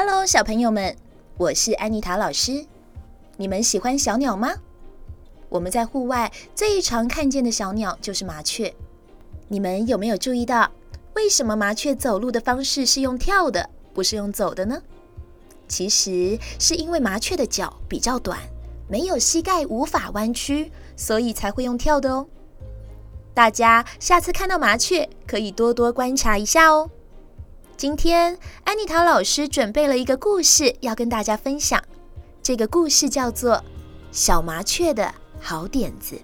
Hello，小朋友们，我是安妮塔老师。你们喜欢小鸟吗？我们在户外最常看见的小鸟就是麻雀。你们有没有注意到，为什么麻雀走路的方式是用跳的，不是用走的呢？其实是因为麻雀的脚比较短，没有膝盖，无法弯曲，所以才会用跳的哦。大家下次看到麻雀，可以多多观察一下哦。今天安妮塔老师准备了一个故事要跟大家分享，这个故事叫做《小麻雀的好点子》。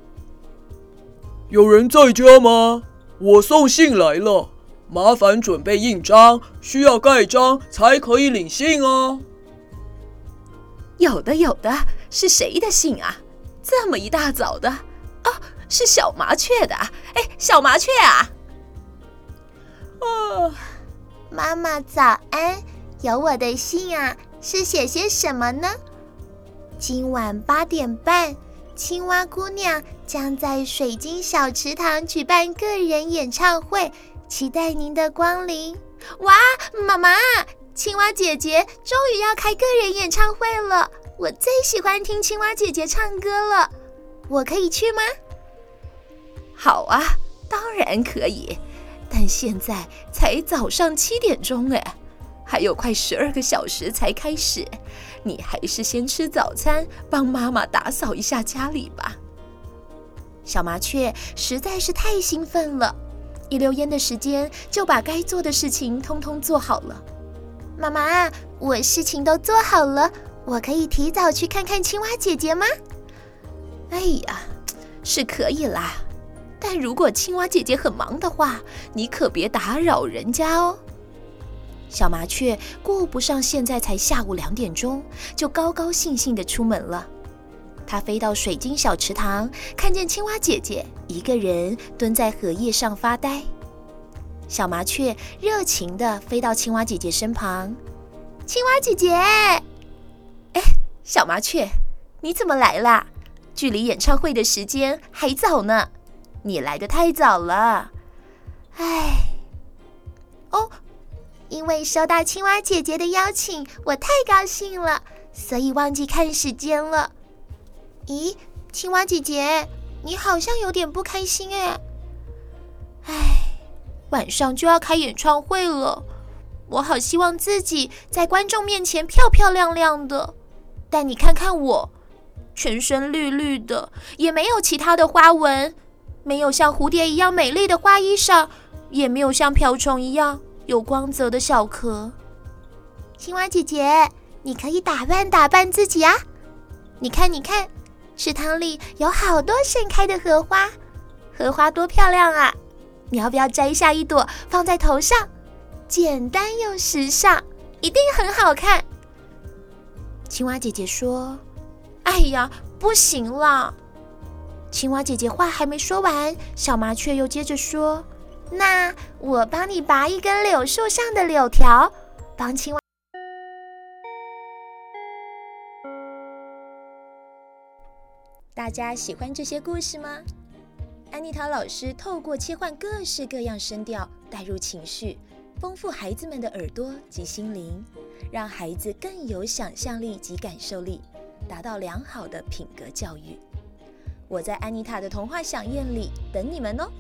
有人在家吗？我送信来了，麻烦准备印章，需要盖章才可以领信哦。有的，有的，是谁的信啊？这么一大早的哦，是小麻雀的。哎，小麻雀啊！哦。妈妈早安，有我的信啊，是写些什么呢？今晚八点半，青蛙姑娘将在水晶小池塘举办个人演唱会，期待您的光临。哇，妈妈，青蛙姐姐终于要开个人演唱会了，我最喜欢听青蛙姐姐唱歌了，我可以去吗？好啊，当然可以。但现在才早上七点钟哎，还有快十二个小时才开始，你还是先吃早餐，帮妈妈打扫一下家里吧。小麻雀实在是太兴奋了，一溜烟的时间就把该做的事情通通做好了。妈妈，我事情都做好了，我可以提早去看看青蛙姐姐吗？哎呀，是可以啦。但如果青蛙姐姐很忙的话，你可别打扰人家哦。小麻雀顾不上现在才下午两点钟，就高高兴兴地出门了。它飞到水晶小池塘，看见青蛙姐姐一个人蹲在荷叶上发呆。小麻雀热情地飞到青蛙姐姐身旁：“青蛙姐姐，哎，小麻雀，你怎么来啦？距离演唱会的时间还早呢。”你来得太早了，哎，哦，因为收到青蛙姐姐的邀请，我太高兴了，所以忘记看时间了。咦，青蛙姐姐，你好像有点不开心哎。哎，晚上就要开演唱会了，我好希望自己在观众面前漂漂亮亮的，但你看看我，全身绿绿的，也没有其他的花纹。没有像蝴蝶一样美丽的花衣裳，也没有像瓢虫一样有光泽的小壳。青蛙姐姐，你可以打扮打扮自己啊！你看，你看，池塘里有好多盛开的荷花，荷花多漂亮啊！你要不要摘下一朵放在头上？简单又时尚，一定很好看。青蛙姐姐说：“哎呀，不行了。”青蛙姐姐话还没说完，小麻雀又接着说：“那我帮你拔一根柳树上的柳条，帮青蛙。”大家喜欢这些故事吗？安妮塔老师透过切换各式各样声调，带入情绪，丰富孩子们的耳朵及心灵，让孩子更有想象力及感受力，达到良好的品格教育。我在安妮塔的童话饗宴里等你们哦。